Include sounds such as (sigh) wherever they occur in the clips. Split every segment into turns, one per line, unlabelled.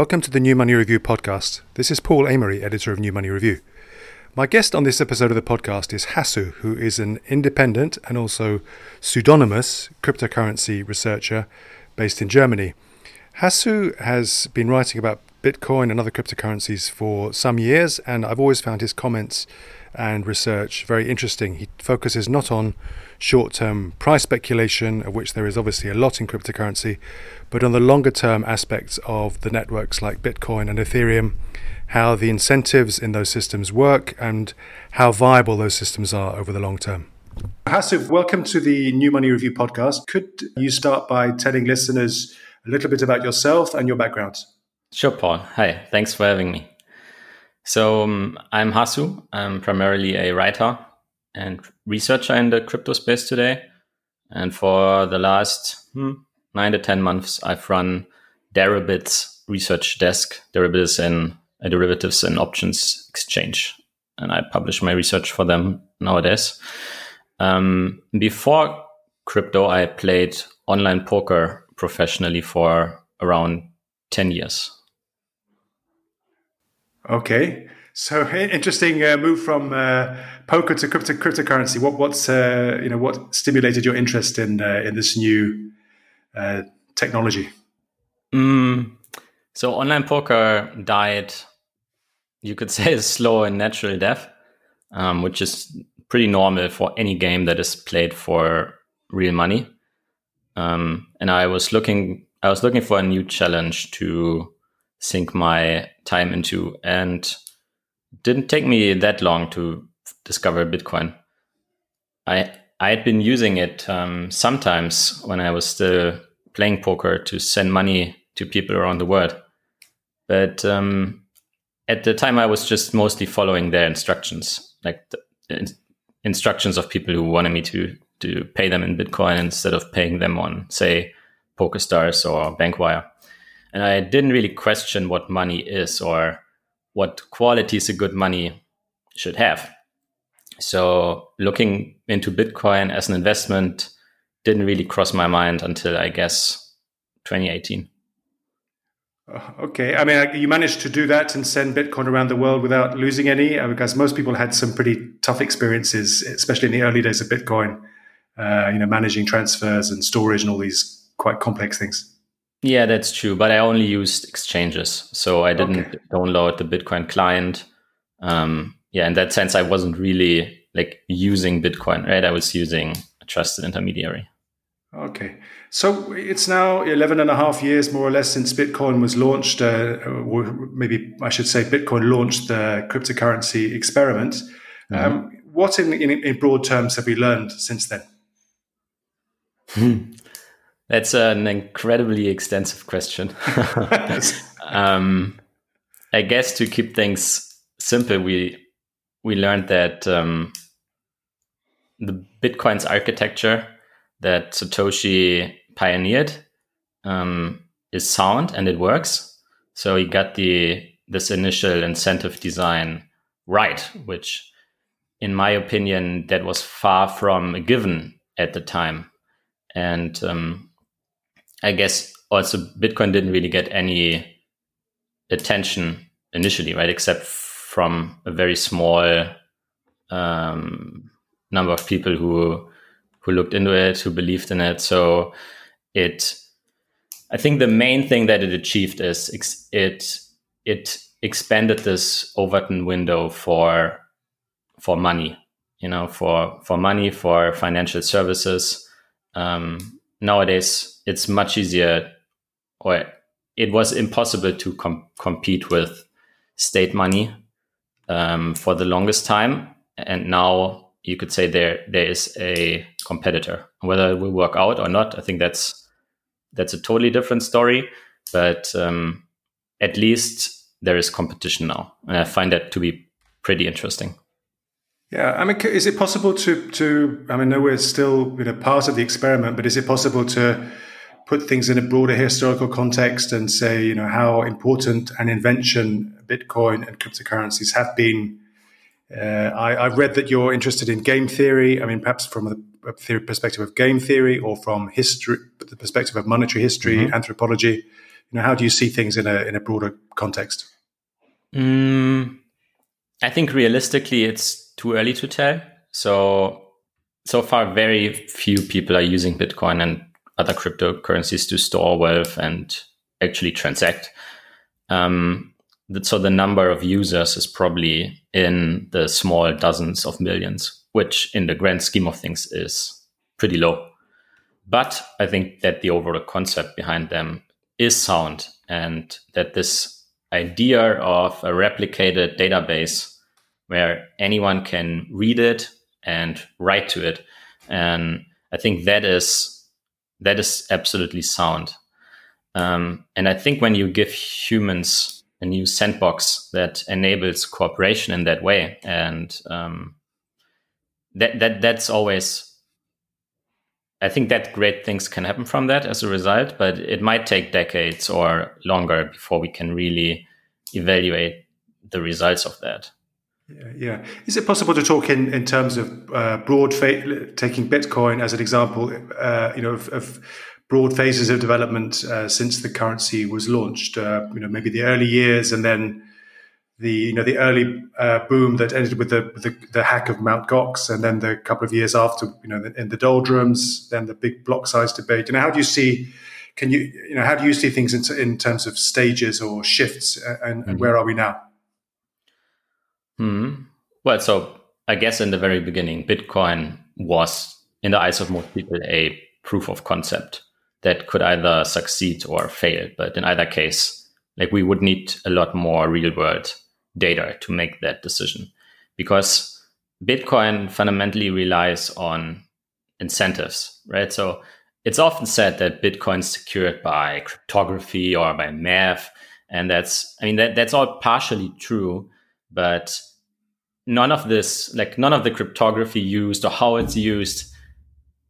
Welcome to the New Money Review podcast. This is Paul Amery, editor of New Money Review. My guest on this episode of the podcast is Hasu, who is an independent and also pseudonymous cryptocurrency researcher based in Germany. Hasu has been writing about Bitcoin and other cryptocurrencies for some years, and I've always found his comments and research very interesting. He focuses not on short term price speculation, of which there is obviously a lot in cryptocurrency, but on the longer term aspects of the networks like Bitcoin and Ethereum, how the incentives in those systems work, and how viable those systems are over the long term. Hasu, welcome to the New Money Review podcast. Could you start by telling listeners a little bit about yourself and your background?
Sure, Paul. Hi, thanks for having me. So um, I'm Hasu. I'm primarily a writer and researcher in the crypto space today. And for the last hmm, nine to 10 months, I've run Deribit's research desk, derivatives and uh, derivatives and options exchange. And I publish my research for them nowadays. Um, before crypto, I played online poker professionally for around 10 years.
Okay. So interesting uh, move from uh, poker to crypto cryptocurrency. What what's uh, you know what stimulated your interest in uh, in this new uh, technology?
Mm, so online poker died, you could (laughs) say, a slow and natural death, um, which is pretty normal for any game that is played for real money. Um, and I was looking, I was looking for a new challenge to sink my time into, and didn't take me that long to discover Bitcoin. I I had been using it um, sometimes when I was still playing poker to send money to people around the world, but um, at the time I was just mostly following their instructions, like the instructions of people who wanted me to to pay them in Bitcoin instead of paying them on, say, PokerStars or Bankwire. And I didn't really question what money is or what qualities a good money should have. So looking into Bitcoin as an investment didn't really cross my mind until I guess 2018.
Okay, I mean, you managed to do that and send Bitcoin around the world without losing any, uh, because most people had some pretty tough experiences, especially in the early days of Bitcoin. Uh, you know, managing transfers and storage and all these quite complex things.
Yeah, that's true. But I only used exchanges, so I didn't okay. download the Bitcoin client. Um, yeah, in that sense, I wasn't really like using Bitcoin, right? I was using a trusted intermediary.
Okay. So it's now 11 and a half years, more or less, since Bitcoin was launched, uh, or maybe I should say Bitcoin launched the cryptocurrency experiment. Mm-hmm. Um, what, in, in, in, broad terms, have we learned since then? (laughs)
That's an incredibly extensive question. (laughs) um, I guess to keep things simple, we we learned that um, the Bitcoin's architecture that Satoshi pioneered um, is sound and it works. So he got the this initial incentive design right, which, in my opinion, that was far from a given at the time. And um, I guess also Bitcoin didn't really get any attention initially, right? Except from a very small um, number of people who who looked into it, who believed in it. So it, I think the main thing that it achieved is it it expanded this Overton window for for money, you know, for for money for financial services. Um, nowadays, it's much easier or it was impossible to com- compete with state money um, for the longest time. And now you could say there there is a competitor. Whether it will work out or not i think that's that's a totally different story. But um, at least there is competition now. And i find that to be pretty interesting.
Yeah, I mean, is it possible to to? I mean, no, we're still you know part of the experiment, but is it possible to put things in a broader historical context and say, you know, how important an invention Bitcoin and cryptocurrencies have been. Uh, I, have read that you're interested in game theory. I mean, perhaps from the theory perspective of game theory or from history, the perspective of monetary history, mm-hmm. anthropology. You know, how do you see things in a in a broader context?
Mm, I think realistically, it's too early to tell. So so far, very few people are using Bitcoin and other cryptocurrencies to store wealth and actually transact. Um, so the number of users is probably in the small dozens of millions, which in the grand scheme of things is pretty low. But I think that the overall concept behind them is sound and that this idea of a replicated database where anyone can read it and write to it. And I think that is that is absolutely sound. Um, and I think when you give humans a new sandbox that enables cooperation in that way, and um, that that that's always, I think that great things can happen from that as a result. But it might take decades or longer before we can really evaluate the results of that.
Yeah, yeah. Is it possible to talk in, in terms of uh, broad fa- taking Bitcoin as an example? Uh, you know, of, of, broad phases of development uh, since the currency was launched. Uh, you know, maybe the early years, and then the you know the early uh, boom that ended with the, with the, the hack of Mount Gox, and then the couple of years after, you know, in the doldrums, then the big block size debate. And how do you see? Can you you know how do you see things in, in terms of stages or shifts, uh, and, mm-hmm. and where are we now?
Hmm. Well, so I guess in the very beginning, Bitcoin was, in the eyes of most people, a proof of concept that could either succeed or fail. But in either case, like we would need a lot more real world data to make that decision because Bitcoin fundamentally relies on incentives, right? So it's often said that Bitcoin is secured by cryptography or by math. And that's, I mean, that, that's all partially true, but none of this, like none of the cryptography used or how it's used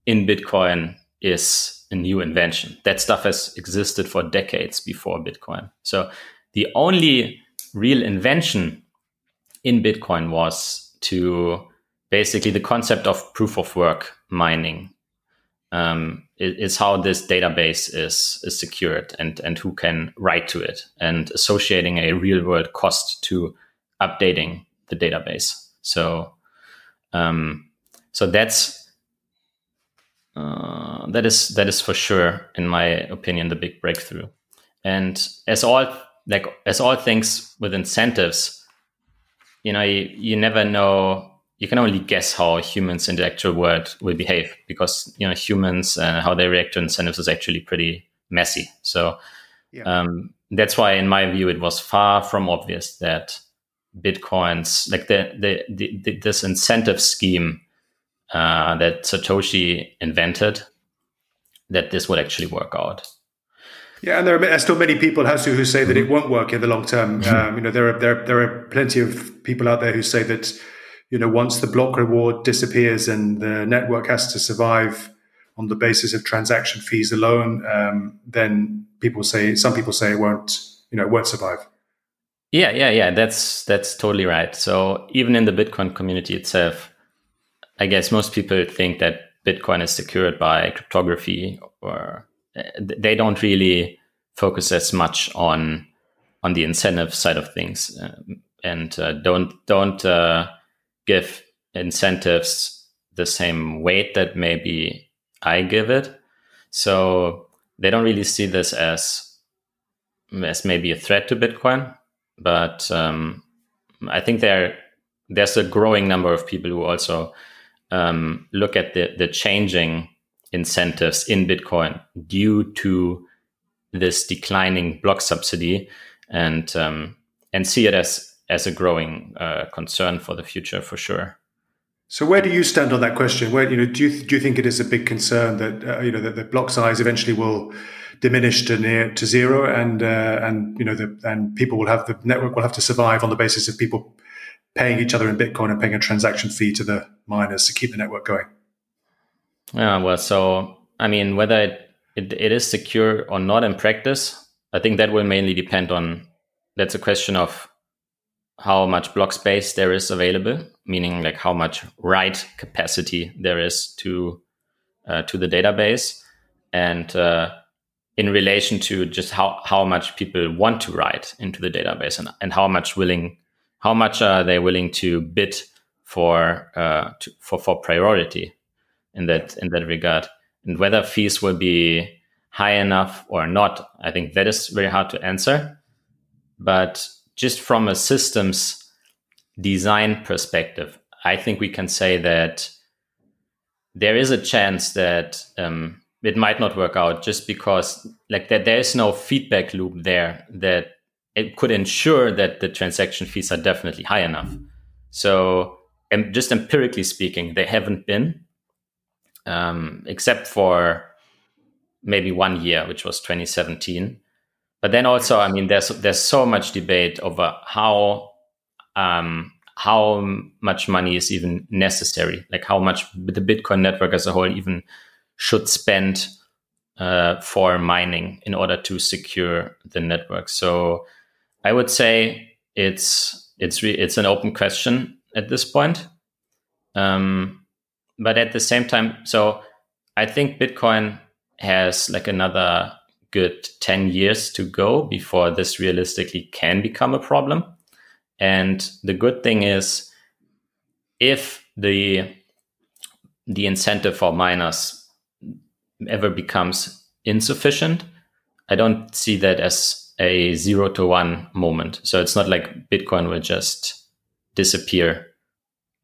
in Bitcoin is a new invention. That stuff has existed for decades before Bitcoin. So the only real invention in Bitcoin was to basically the concept of proof of work mining um, is, how this database is, is secured and, and who can write to it and associating a real world cost to updating the database. So, um, so that's uh, that is that is for sure, in my opinion, the big breakthrough. And as all like as all things with incentives, you know, you, you never know. You can only guess how humans in the actual world will behave because you know humans and uh, how they react to incentives is actually pretty messy. So yeah. um, that's why, in my view, it was far from obvious that bitcoins like the, the, the, the this incentive scheme uh, that satoshi invented that this would actually work out
yeah, and there are still many people, Hasu, who say that it won't work in the long term. Mm-hmm. Um, you know, there are there there are plenty of people out there who say that, you know, once the block reward disappears and the network has to survive on the basis of transaction fees alone, um, then people say some people say it won't, you know, it won't survive.
Yeah, yeah, yeah. That's that's totally right. So even in the Bitcoin community itself, I guess most people think that Bitcoin is secured by cryptography, or uh, they don't really focus as much on on the incentive side of things, um, and uh, don't don't uh, give incentives the same weight that maybe I give it. So they don't really see this as as maybe a threat to Bitcoin but um, I think there there's a growing number of people who also um, look at the the changing incentives in Bitcoin due to this declining block subsidy and um, and see it as as a growing uh, concern for the future for sure.
So where do you stand on that question? Where you know do you do you think it is a big concern that uh, you know that the block size eventually will diminish to near to zero, and uh, and you know the and people will have the network will have to survive on the basis of people paying each other in Bitcoin and paying a transaction fee to the miners to keep the network going.
Yeah, well, so I mean, whether it, it, it is secure or not in practice, I think that will mainly depend on. That's a question of how much block space there is available, meaning like how much write capacity there is to uh, to the database, and uh, in relation to just how, how much people want to write into the database and, and how much willing how much are they willing to bid for uh, to, for for priority in that in that regard. And whether fees will be high enough or not i think that is very hard to answer. But just from a systems design perspective i think we can say that there is a chance that um, it might not work out just because like that there is no feedback loop there that it could ensure that the transaction fees are definitely high enough. So and just empirically speaking they haven't been um, except for maybe one year which was 2017 but then also i mean there's there's so much debate over how um, how much money is even necessary like how much the bitcoin network as a whole even should spend uh, for mining in order to secure the network. So I would say it's it's re- it's an open question at this point. Um, but at the same time, so I think Bitcoin has like another good 10 years to go before this realistically can become a problem. And the good thing is if the the incentive for miners ever becomes insufficient, I don't see that as a zero to one moment. So it's not like Bitcoin will just disappear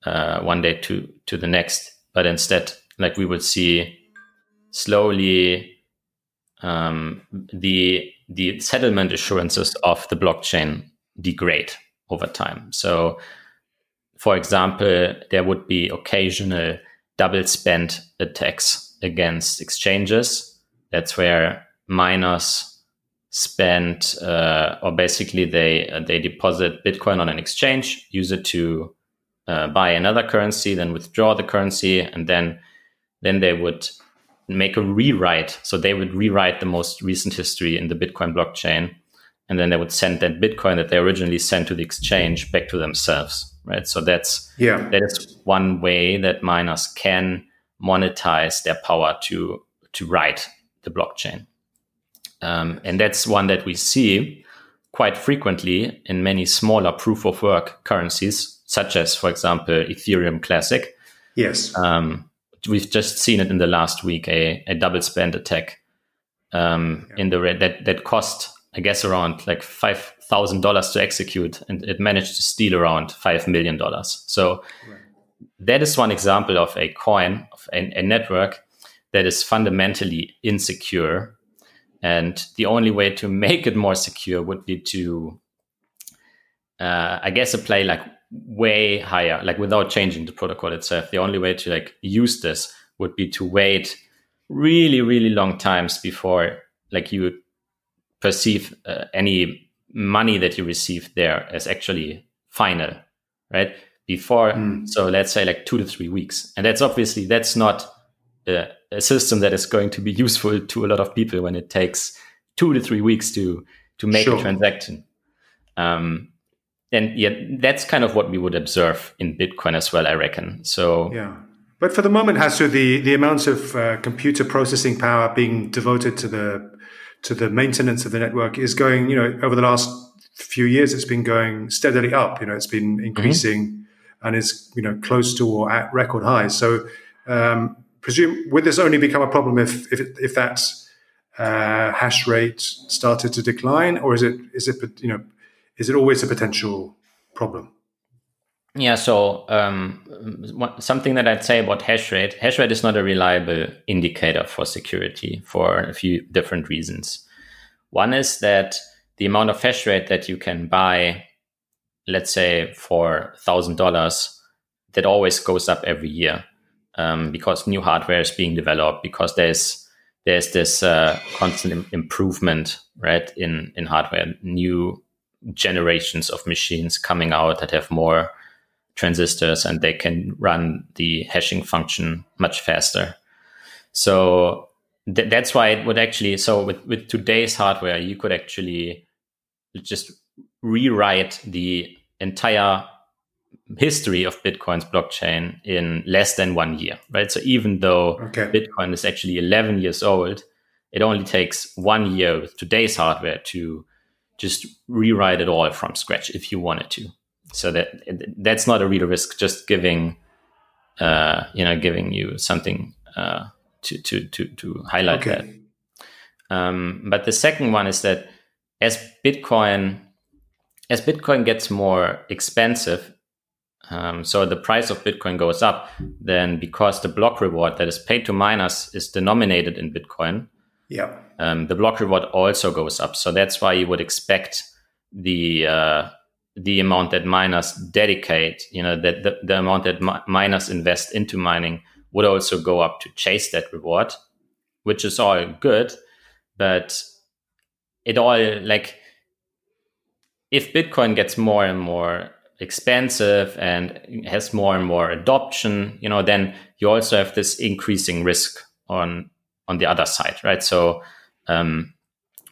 uh, one day to to the next, but instead, like we would see slowly um, the the settlement assurances of the blockchain degrade over time. So, for example, there would be occasional double spend attacks against exchanges. That's where miners spend, uh, or basically they uh, they deposit Bitcoin on an exchange, use it to uh, buy another currency, then withdraw the currency, and then then they would make a rewrite. So they would rewrite the most recent history in the Bitcoin blockchain, and then they would send that Bitcoin that they originally sent to the exchange back to themselves. Right. So that's yeah. That is one way that miners can monetize their power to to write the blockchain. Um, and that's one that we see quite frequently in many smaller proof of work currencies, such as, for example, Ethereum Classic.
Yes.
Um, we've just seen it in the last week, a, a double spend attack um, yeah. in the red that, that cost, I guess, around like $5,000 to execute, and it managed to steal around $5 million. So right that is one example of a coin, of a, a network that is fundamentally insecure. And the only way to make it more secure would be to, uh, I guess, apply like way higher, like without changing the protocol itself. The only way to like use this would be to wait really, really long times before like you perceive uh, any money that you receive there as actually final, right? Before. Mm. So let's say like two to three weeks. And that's obviously, that's not a, a, system that is going to be (laughs) useful to a lot of people when it takes two to three weeks to, to make sure. a transaction. Um, and yeah, that's kind of what we would observe in Bitcoin as well, I reckon. So
yeah. But for the moment, Hasu, the the amounts of uh, computer processing power being devoted to the to the maintenance of the network is going. You know, over the last few years, it's been going steadily up. You know, it's been mm-hmm. increasing. Mm-hmm and is you know close to or at record highs. So um, presume would this only become a problem if if, if that uh, hash rate started to decline, or is it is it you know is it always a potential problem?
Yeah, so um, something that I'd say about hash rate, hash rate is not a reliable indicator for security for a few different reasons. One is that the amount of hash rate that you can buy let's say for thousand dollars, that always goes up every year um, because new hardware is being developed because there's there's this uh, constant Im- improvement right in in hardware, new generations of machines coming out that have more transistors and they can run the hashing function much faster. So th- that's why it would actually so with, with today's hardware you could actually just rewrite the entire history of Bitcoin's blockchain in less than one year, right? So even though okay. Bitcoin is actually 11 years old, it only takes one year with today's hardware to just rewrite it all from scratch if you wanted to. So that that's not a real risk. Just giving, uh, you know, giving you something uh, to to to to highlight okay. that. Um, but the second one is that as Bitcoin as Bitcoin gets more expensive, um, so the price of Bitcoin goes up, then because the block reward that is paid to miners is denominated in Bitcoin,
yeah,
um, the block reward also goes up. So that's why you would expect the uh, the amount that miners dedicate, you know, that the, the amount that mi- miners invest into mining would also go up to chase that reward, which is all good, but it all like if Bitcoin gets more and more expensive and has more and more adoption, you know, then you also have this increasing risk on on the other side, right? So, um,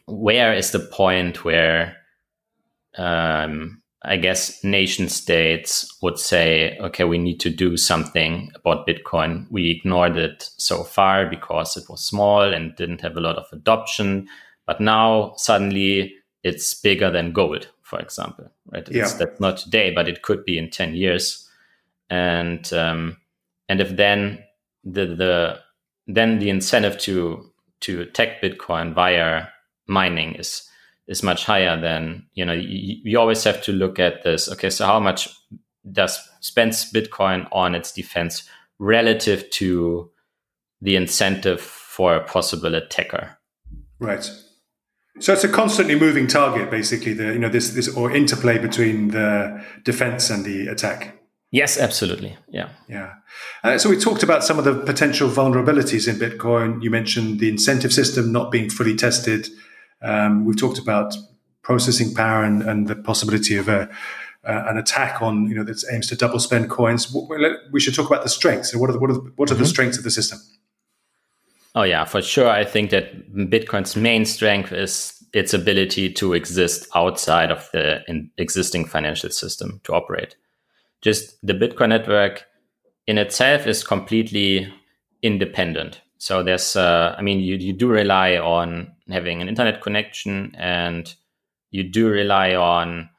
where is the point where, um, I guess, nation states would say, okay, we need to do something about Bitcoin. We ignored it so far because it was small and didn't have a lot of adoption, but now suddenly it's bigger than gold for example, right? Yeah. that's not today, but it could be in 10 years. And, um, and if then the, the, then the incentive to, to attack Bitcoin via mining is, is much higher than, you know, you, you always have to look at this. Okay. So how much does spends Bitcoin on its defense relative to the incentive for a possible attacker?
Right. So it's a constantly moving target, basically. The you know this this or interplay between the defense and the attack.
Yes, absolutely. Yeah,
yeah. Uh, so we talked about some of the potential vulnerabilities in Bitcoin. You mentioned the incentive system not being fully tested. Um, we've talked about processing power and, and the possibility of a, uh, an attack on you know that aims to double spend coins. We should talk about the strengths. So what are the, what are the, what are mm-hmm. the strengths of the system?
Oh yeah, for sure. I think that Bitcoin's main strength is its ability to exist outside of the existing financial system to operate. Just the Bitcoin network in itself is completely independent. So there's, uh, I mean, you, you do rely on having an internet connection and you do rely on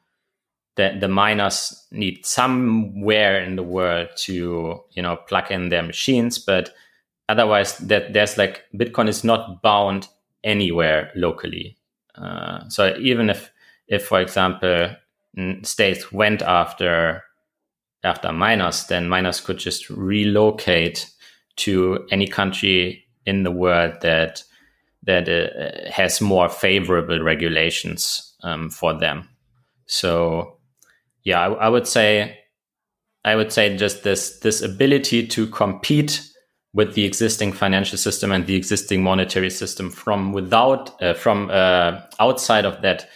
that the miners need somewhere in the world to, you know, plug in their machines, but otherwise that there's like bitcoin is not bound anywhere locally. Uh, so even if if for example states went after after miners then miners could just relocate to any country in the world that that uh, has more favorable regulations um, for them. So yeah I, I would say i would say just this this ability to compete with the existing financial system and the existing monetary system from without uh, from uh, outside of that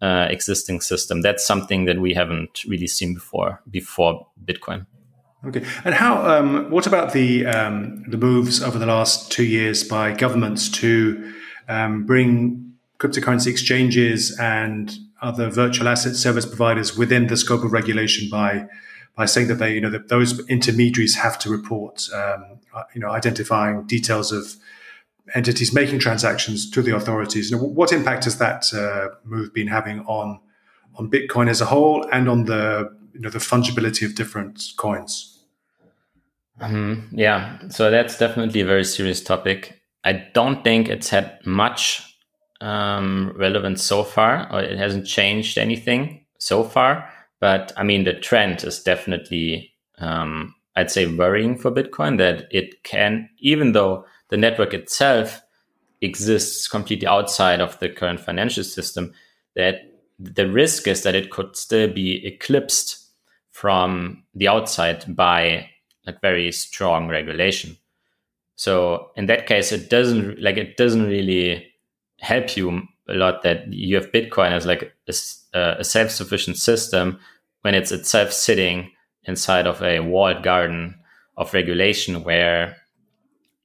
uh, existing system. That's something that we haven't really seen before before Bitcoin.
Okay, and how? Um, what about the um, the moves over the last two years by governments to um, bring cryptocurrency exchanges and other virtual asset service providers within the scope of regulation by by saying that they, you know, that those intermediaries have to report, um, uh, you know, identifying details of entities making transactions to the authorities. You know, what impact has that uh, move been having on on Bitcoin as a whole and on the you know the fungibility of different coins?
Um, yeah, so that's definitely a very serious topic. I don't think it's had much um, relevance so far, or it hasn't changed anything so far. But I mean, the trend is definitely, um, I'd say, worrying for Bitcoin that it can, even though the network itself exists completely outside of the current financial system, that the risk is that it could still be eclipsed from the outside by like very strong regulation. So in that case, it doesn't like it doesn't really help you a lot that you have Bitcoin as like a, a self-sufficient system when it's itself sitting inside of a walled garden of regulation where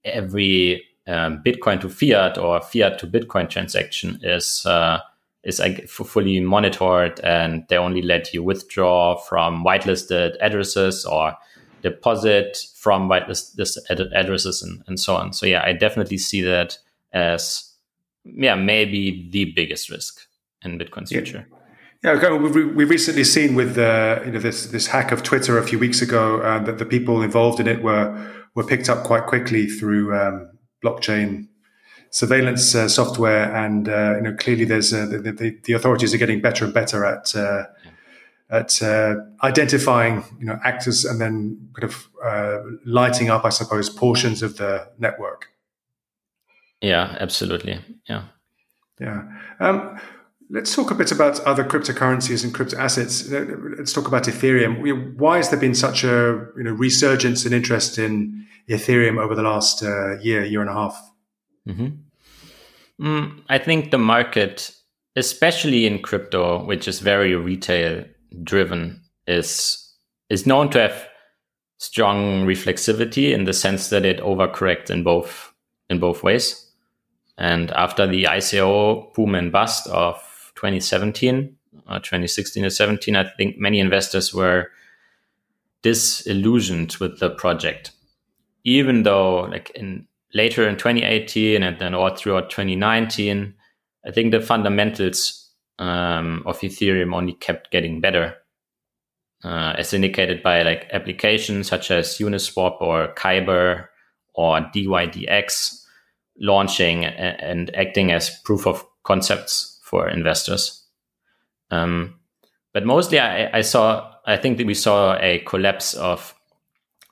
every um, Bitcoin to fiat or fiat to Bitcoin transaction is uh, is fully monitored, and they only let you withdraw from whitelisted addresses or deposit from whitelisted addresses and, and so on. So yeah, I definitely see that as yeah, maybe the biggest risk in Bitcoin's
yeah.
future.
Yeah, we've, we've recently seen with uh, you know this this hack of Twitter a few weeks ago uh, that the people involved in it were were picked up quite quickly through um, blockchain surveillance uh, software, and uh, you know clearly there's uh, the, the, the, authorities are getting better and better at uh, at identifying you know actors and then kind of lighting up, I suppose, portions of the network.
Yeah, absolutely. Yeah.
Yeah. Um, let's talk a bit about other cryptocurrencies and crypto assets. Let's talk about Ethereum. Why has there been such a you know resurgence in interest in Ethereum over the last uh, year, year and a half?
Mm-hmm. Mm, I think the market, especially in crypto, which is very retail driven, is is known to have strong reflexivity in the sense that it overcorrects in both in both ways. And after the ICO boom and bust of 2017, or uh, 2016 or 17, I think many investors were disillusioned with the project. Even though, like in later in 2018 and then all throughout 2019, I think the fundamentals um, of Ethereum only kept getting better, uh, as indicated by like applications such as Uniswap or Kyber or DYDX launching and acting as proof of concepts for investors. Um, but mostly, I, I, saw. I think that we saw a collapse of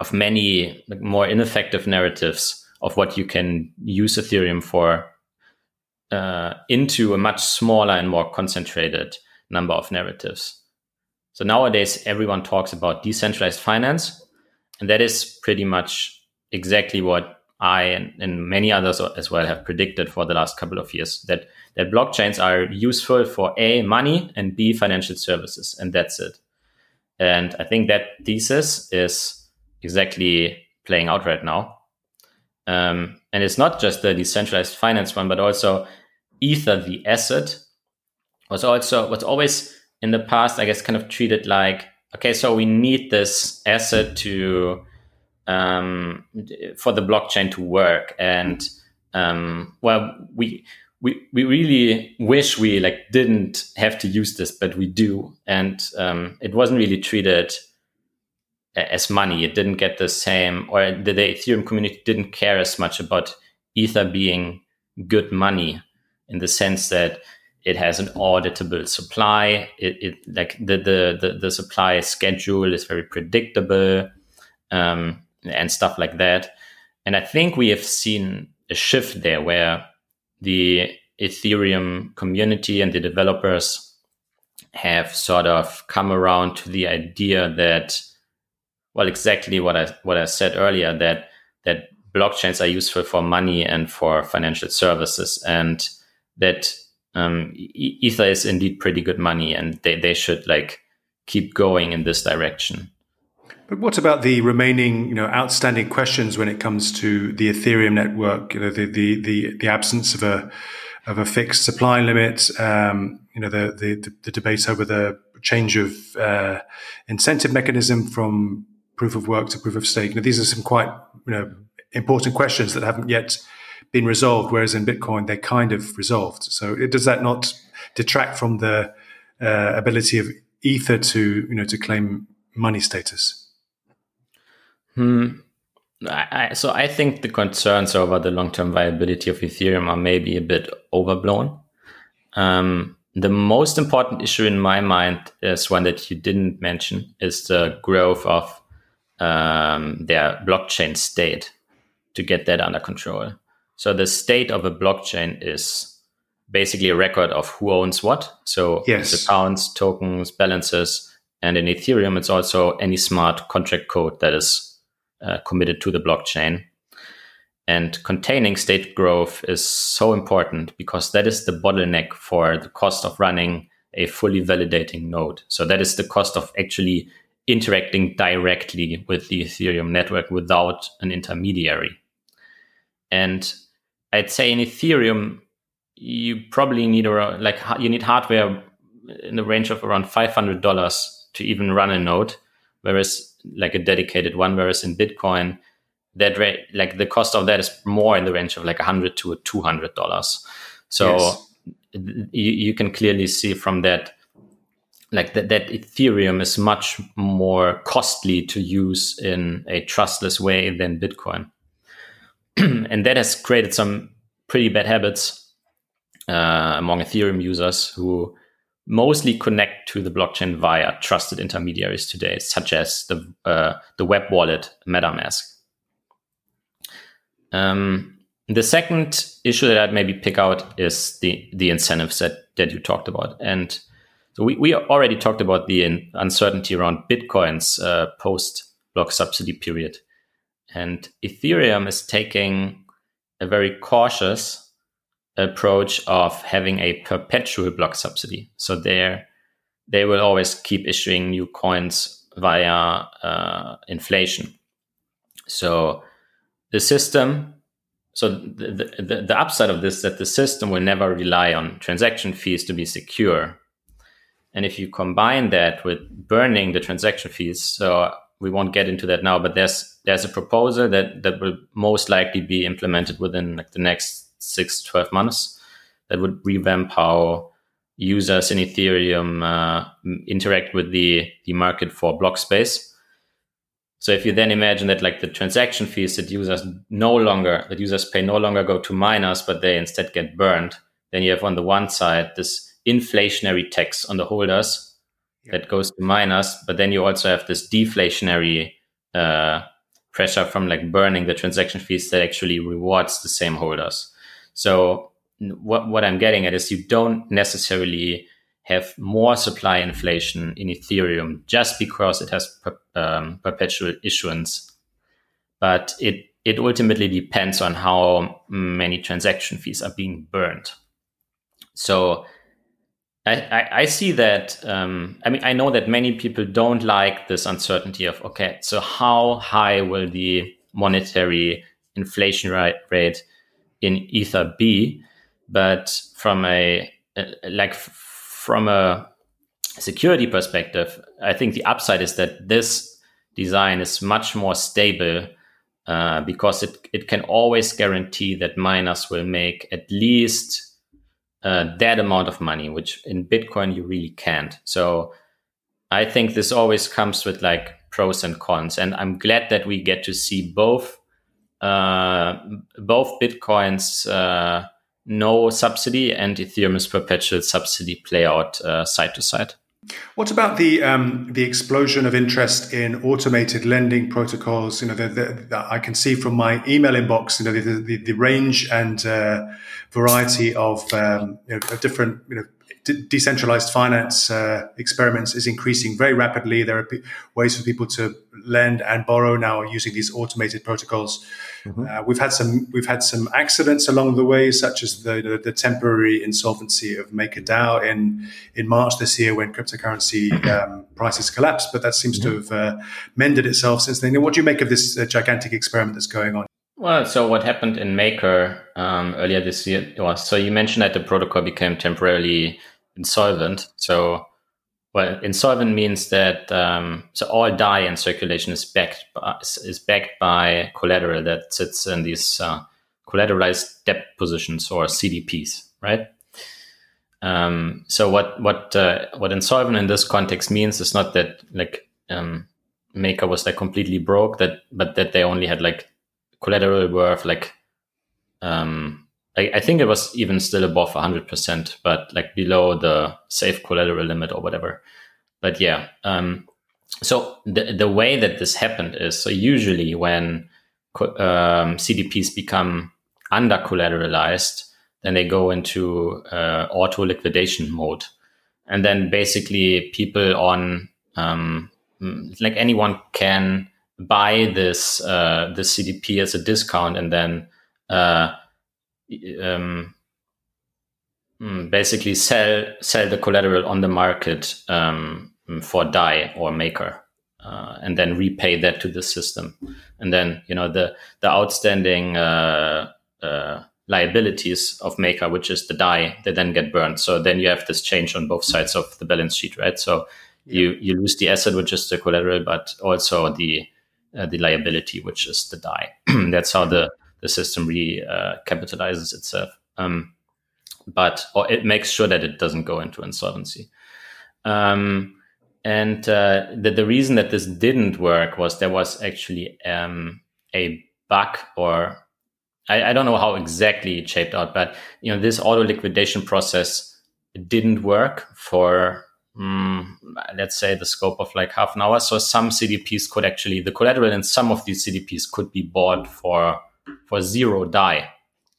of many more ineffective narratives of what you can use Ethereum for uh, into a much smaller and more concentrated number of narratives. So nowadays, everyone talks about decentralized finance, and that is pretty much exactly what I and, and, many others as well have predicted for the last couple of years that that blockchains are useful for a money and b financial services, and that's it. And I think that thesis is exactly playing out right now. Um, and it's not just the decentralized finance one, but also Ether, the asset, was also was always in the past, I guess, kind of treated like okay, so we need this asset to um, for the blockchain to work. And um, well, we we we really wish we like didn't have to use this, but we do. And um, it wasn't really treated as money. It didn't get the same, or the, the Ethereum community didn't care as much about Ether being good money in the sense that it has an auditable supply. It, it like the, the, the the supply schedule is very predictable. Um, and stuff like that. And I think we have seen a shift there where the Ethereum community and the developers have sort of come around to the idea that, well, exactly what I what I said earlier that that blockchains are useful for money and for financial services, and that um, Ether is indeed pretty good money, and they they should like keep going in this direction.
But what about the remaining, you know, outstanding questions when it comes to the Ethereum network? You know, the the the, the absence of a of a fixed supply limit. Um, you know, the, the the debate over the change of uh, incentive mechanism from proof of work to proof of stake. Now, these are some quite you know important questions that haven't yet been resolved. Whereas in Bitcoin, they're kind of resolved. So, it, does that not detract from the uh, ability of Ether to you know to claim money status?
Hmm. I, so I think the concerns over the long-term viability of Ethereum are maybe a bit overblown. Um, the most important issue in my mind is one that you didn't mention: is the growth of um, their blockchain state to get that under control. So the state of a blockchain is basically a record of who owns what. So
yes.
accounts, tokens, balances, and in Ethereum, it's also any smart contract code that is uh, committed to the blockchain. And containing state growth is so important because that is the bottleneck for the cost of running a fully validating node. So that is the cost of actually interacting directly with the Ethereum network without an intermediary. And I'd say in Ethereum, you probably need around like you need hardware in the range of around five hundred dollars to even run a node, whereas like a dedicated one. Whereas in Bitcoin, that rate, like the cost of that is more in the range of like a hundred to a two hundred dollars. So yes. you, you can clearly see from that like that, that Ethereum is much more costly to use in a trustless way than Bitcoin. (clears throat) and that has created some pretty bad habits uh, among Ethereum users who mostly connect to the blockchain via trusted intermediaries today, such as the uh, the web wallet MetaMask. Um, the second issue that I'd maybe pick out is the the incentives that that you talked about, and so we, we already talked about the uncertainty around Bitcoin's uh, post block subsidy period. And Ethereum is taking a very cautious approach of having a perpetual block subsidy. So there, they will always keep issuing new coins via uh, inflation. So the system, so the, the, the upside of this is that the system will never rely on transaction fees to be secure and if you combine that with burning the transaction fees, so we won't get into that now, but there's there's a proposal that that will most likely be implemented within like the next six, 12 months that would revamp how users in Ethereum uh, interact with the, the market for block space. So if you then imagine that like the transaction fees that users no longer that users pay no longer go to miners, but they instead get burned, then you have on the one side this inflationary tax on the holders yeah. that goes to miners, but then you also have this deflationary uh, pressure from like burning the transaction fees that actually rewards the same holders. So what what I'm getting at is you don't necessarily have more supply inflation in Ethereum just because it has per, um, perpetual issuance, but it it ultimately depends on how many transaction fees are being burned. So I, I, see that. Um, I mean, I know that many people don't like this uncertainty of okay, so how high will the monetary inflation rate in Ether be, But from a like from a security perspective, I think the upside is that this design is much more stable uh, because it it can always guarantee that miners will make at least uh, that amount of money, which in Bitcoin you really can't. So I think this always comes with like pros and cons, and I'm glad that we get to see both uh, both Bitcoins uh, no subsidy and Ethereum's perpetual subsidy play out uh, side to side.
What about the um, the explosion of interest in automated lending protocols? You know, the, the, the, I can see from my email inbox, you know, the, the range and uh, variety of, um, you know, different you know, decentralized finance uh, experiments is increasing very rapidly. There are p- ways for people to lend and borrow now using these automated protocols. Mm-hmm. Uh, we've had some we've had some accidents along the way, such as the, the, the temporary insolvency of MakerDAO in in March this year when cryptocurrency (clears throat) um, prices collapsed. But that seems mm-hmm. to have uh, mended itself since then. what do you make of this uh, gigantic experiment that's going on?
Well, so what happened in Maker um, earlier this year was so you mentioned that the protocol became temporarily insolvent. So, well, insolvent means that um, so all DAI in circulation is backed by, is backed by collateral that sits in these uh, collateralized debt positions or CDPs, right? Um, so what what uh, what insolvent in this context means is not that like um, Maker was like completely broke, that but that they only had like collateral worth like um, I, I think it was even still above 100%, but like below the safe collateral limit or whatever. But yeah, um, so the, the way that this happened is so usually when um, CDPs become under collateralized, then they go into uh, auto liquidation mode. And then basically people on, um, like anyone can buy this, uh, this CDP as a discount and then, uh, um, mm, basically sell sell the collateral on the market um, for DAI or maker uh, and then repay that to the system. And then you know the the outstanding uh, uh, liabilities of maker which is the DAI they then get burned. So then you have this change on both sides of the balance sheet right? So yeah. you you lose the asset which is the collateral but also the uh, the liability which is the DAI (clears throat) that's how the the system recapitalizes uh, itself. Um, but or it makes sure that it doesn't go into insolvency. Um, and uh, the, the reason that this didn't work was there was actually um, a bug or I, I, don't know how exactly it shaped out, but you know this auto liquidation process didn't work for um, let's say the scope of like half an hour. So some CDPs could actually the collateral in some of these CDPs could be bought for for zero DAI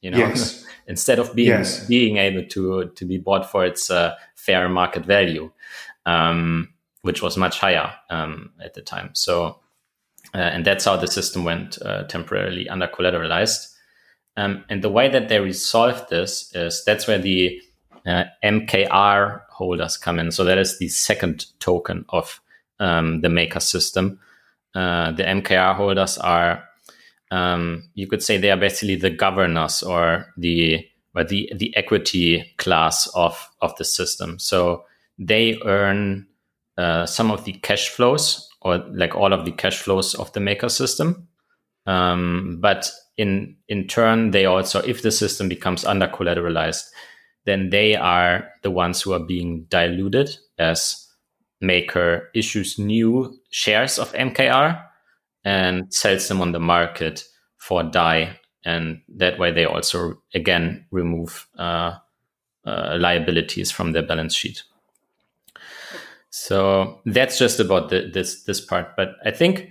You know, yes. (laughs) instead of being yes. being able to to be bought for its uh, fair market value, um, which was much higher um, at the time. So, uh, and that's how the system went uh, temporarily under collateralized. Um, and the way that they resolved this is that's where the uh, MKR holders come in. So that is the second token of um, the maker system. Uh, the MKR holders are, um, you could say, they are basically the governors or the or the the equity class of of the system. So they earn uh, some of the cash flows or like all of the cash flows of the maker system. Um, but in in turn, they also, if the system becomes under collateralized, then they are the ones who are being diluted as Maker issues new shares of MKR and sells them on the market for DAI. And that way, they also again remove uh, uh, liabilities from their balance sheet. So that's just about the, this this part. But I think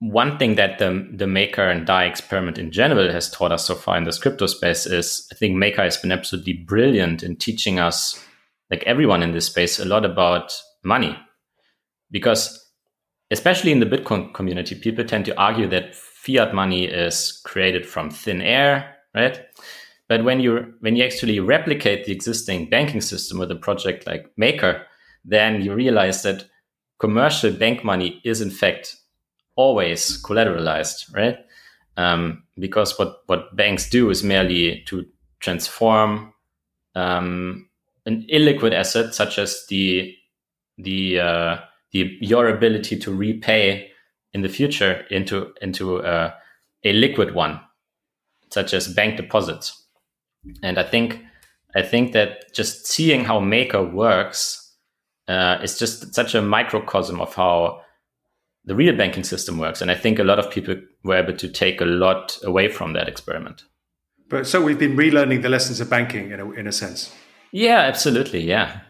one thing that the the Maker and DAI experiment in general has taught us so far in this crypto space is I think Maker has been absolutely brilliant in teaching us, like everyone in this space, a lot about money. Because especially in the Bitcoin community, people tend to argue that fiat money is created from thin air, right? But when you when you actually replicate the existing banking system with a project like Maker, then you realize that commercial bank money is in fact always collateralized, right? Um, because what, what banks do is merely to transform um, an illiquid asset, such as the the uh, the your ability to repay in the future into into uh, a liquid one, such as bank deposits. And I think I think that just seeing how Maker works uh, is just such a microcosm of how the real banking system works. And I think a lot of people were able to take a lot away from that experiment.
But so we've been relearning the lessons of banking in a, in a sense.
Yeah, absolutely. Yeah.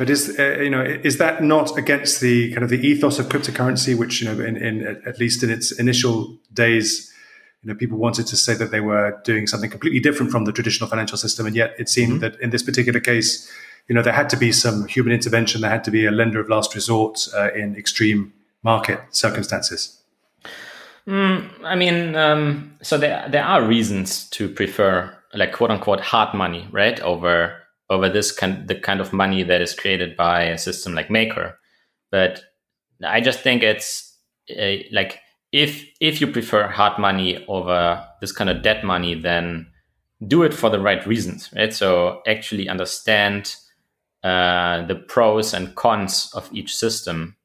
But is uh, you know is that not against the kind of the ethos of cryptocurrency, which you know in, in at least in its initial days, you know people wanted to say that they were doing something completely different from the traditional financial system, and yet it seemed mm-hmm. that in this particular case, you know there had to be some human intervention, there had to be a lender of last resort uh, in extreme market circumstances?
Mm, I mean, um, so there there are reasons to prefer like quote unquote hard money, right, over over this kind the kind of money that is created by a system like Maker. But I just think it's uh, like if if you prefer hard money over this kind of debt money, then do it for the right reasons, right? So actually understand uh, the pros and cons of each system.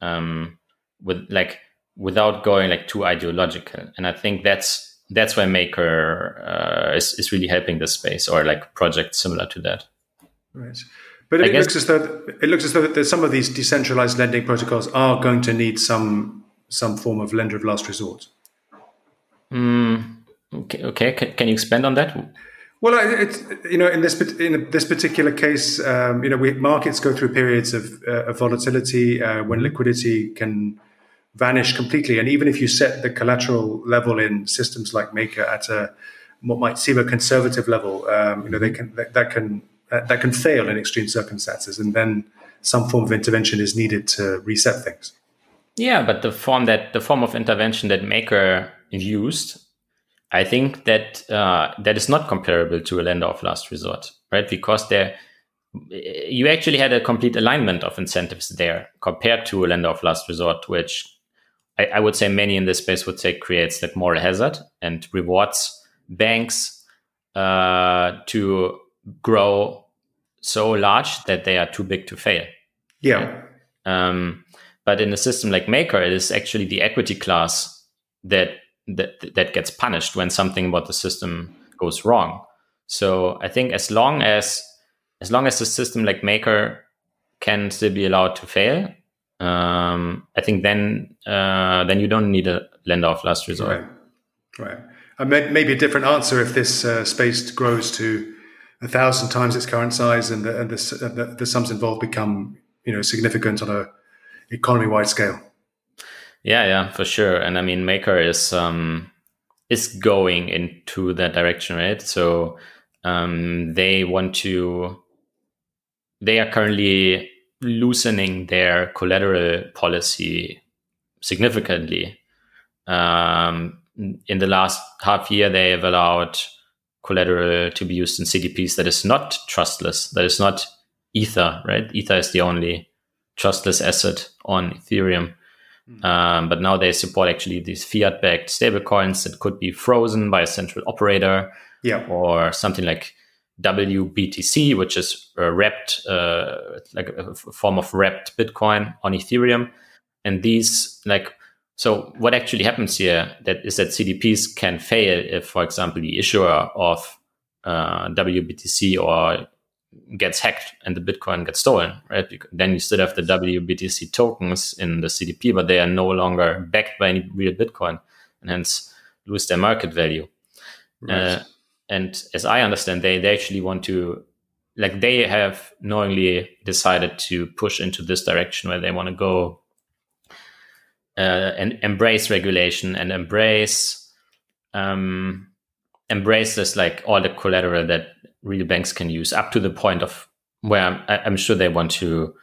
Um, with like without going like too ideological. And I think that's that's why Maker uh, is is really helping this space or like projects similar to that.
Right. But it guess, looks as though it looks as though that some of these decentralized lending protocols are going to need some some form of lender of last resort.
Mm, okay, okay. Can, can you expand on that?
Well, it's you know in this in this particular case, um, you know, we, markets go through periods of, uh, of volatility uh, when liquidity can vanish completely. And even if you set the collateral level in systems like Maker at a what might seem a conservative level, um, you know, they can that, that can that, that can fail in extreme circumstances, and then some form of intervention is needed to reset things.
Yeah, but the form that the form of intervention that Maker used, I think that uh, that is not comparable to a lender of last resort, right? Because there, you actually had a complete alignment of incentives there compared to a lender of last resort, which I, I, would say many in this space would say creates like moral hazard and rewards banks uh, to grow so large that they are too big to fail.
Yeah.
Um, but in a system like Maker, it is actually the equity class that that that gets punished when something about the system goes wrong. So I think as long as as long as the system like Maker can still be allowed to fail, um, I think then uh, then you don't need a lender of last resort.
Right. Right. And maybe a different answer if this uh, space grows to a thousand times its current size and the, and the, the, the sums involved become you know significant on a economy wide scale.
Yeah, yeah, for sure. And I mean, Maker is um, is going into that direction, right? So um, they want to. They are currently loosening their collateral policy significantly. Um, in the last half year, they have allowed collateral to be used in CDPs that is not trustless, that is not Ether, right? Ether is the only trustless asset on Ethereum. Mm. Um, but now they support actually these fiat backed stablecoins that could be frozen by a central operator
yeah.
or something like WBTC, which is a wrapped, uh, like a form of wrapped Bitcoin on Ethereum. And these, like, so what actually happens here that is that CDPs can fail if, for example, the issuer of uh, WBTC or gets hacked and the Bitcoin gets stolen, right? Because then you still have the WBTC tokens in the CDP, but they are no longer backed by any real Bitcoin and hence lose their market value. Right. Uh, and as I understand, they, they actually want to, like, they have knowingly decided to push into this direction where they want to go uh, and embrace regulation and embrace um, embrace this like all the collateral that real banks can use up to the point of where I'm, I'm sure they want to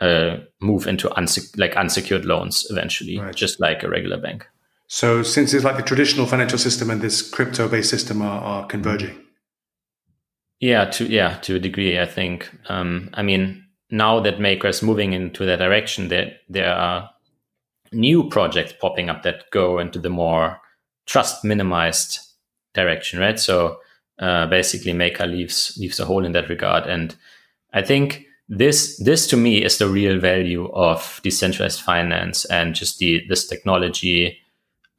uh, move into unse- like unsecured loans eventually, right. just like a regular bank.
So, since it's like the traditional financial system and this crypto-based system are, are converging.
Yeah, to yeah, to a degree, I think. Um, I mean, now that Maker is moving into that direction, there there are new projects popping up that go into the more trust minimized direction, right? So uh, basically Maker leaves leaves a hole in that regard. And I think this this to me is the real value of decentralized finance and just the this technology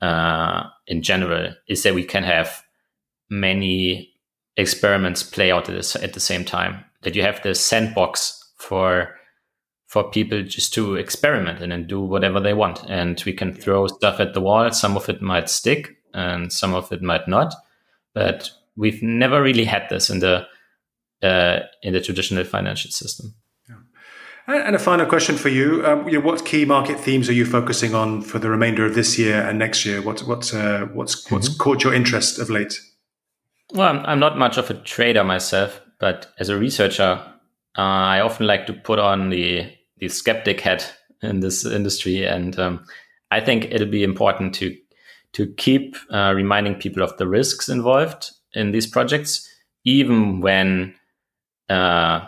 uh, in general is that we can have many experiments play out at, this, at the same time. That you have the sandbox for for people just to experiment and then do whatever they want, and we can throw stuff at the wall. Some of it might stick, and some of it might not. But we've never really had this in the uh, in the traditional financial system.
And a final question for you: um, you know, What key market themes are you focusing on for the remainder of this year and next year? What, what's uh, what's what's mm-hmm. caught your interest of late?
Well, I'm, I'm, not much of a trader myself, but as a researcher, uh, I often like to put on the the skeptic hat in this industry, and um, I think it'll be important to to keep uh, reminding people of the risks involved in these projects, even when, uh,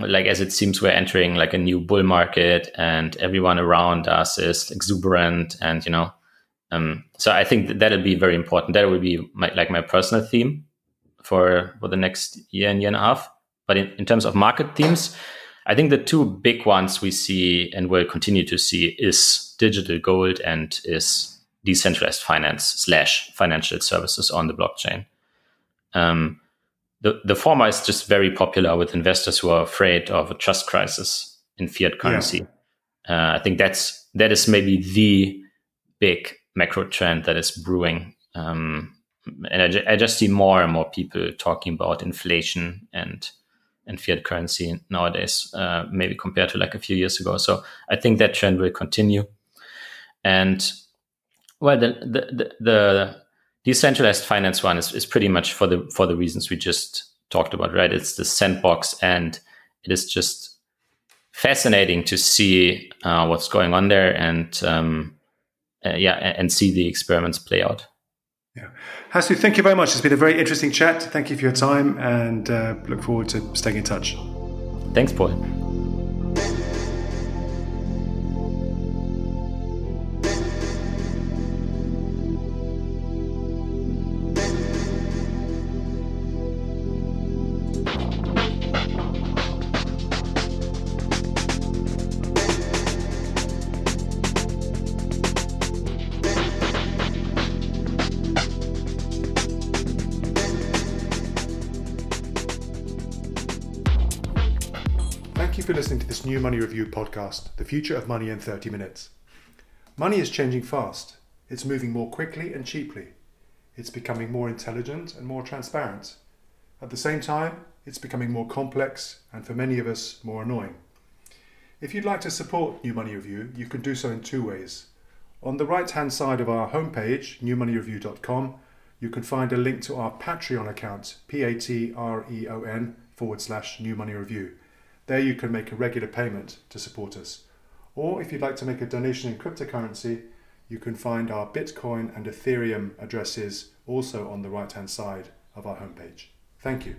like as it seems, we're entering like a new bull market and everyone around us is exuberant, and you know, um, so I think that that'll be very important. That will be my, like my personal theme for for the next year and year and a half. But in, in terms of market themes, I think the two big ones we see and will continue to see is digital gold and is decentralized finance slash financial services on the blockchain. Um, the, the former is just very popular with investors who are afraid of a trust crisis in fiat currency. Yeah. Uh, I think that's that is maybe the big macro trend that is brewing. Um, and I, ju- I, just see more and more people talking about inflation and and fiat currency nowadays, uh, maybe compared to like a few years ago. So I think that trend will continue. And well, the the, the, the decentralized finance one is, is pretty much for the for the reasons we just talked about, right? It's the sandbox, and it is just fascinating to see uh, what's going on there, and um, uh, yeah, and, and, see the experiments play out.
Yeah, Hasu, thank you very much. It's been a very interesting chat. Thank you for your time, and uh, look forward to staying in touch.
Thanks, Paul.
Money Review podcast, The Future of Money in 30 Minutes. Money is changing fast. It's moving more quickly and cheaply. It's becoming more intelligent and more transparent. At the same time, it's becoming more complex and for many of us more annoying. If you'd like to support New Money Review, you can do so in two ways. On the right hand side of our homepage, newmoneyreview.com, you can find a link to our Patreon account, P A T R E O N forward slash New Money Review. There you can make a regular payment to support us. Or if you'd like to make a donation in cryptocurrency, you can find our Bitcoin and Ethereum addresses also on the right hand side of our homepage. Thank you.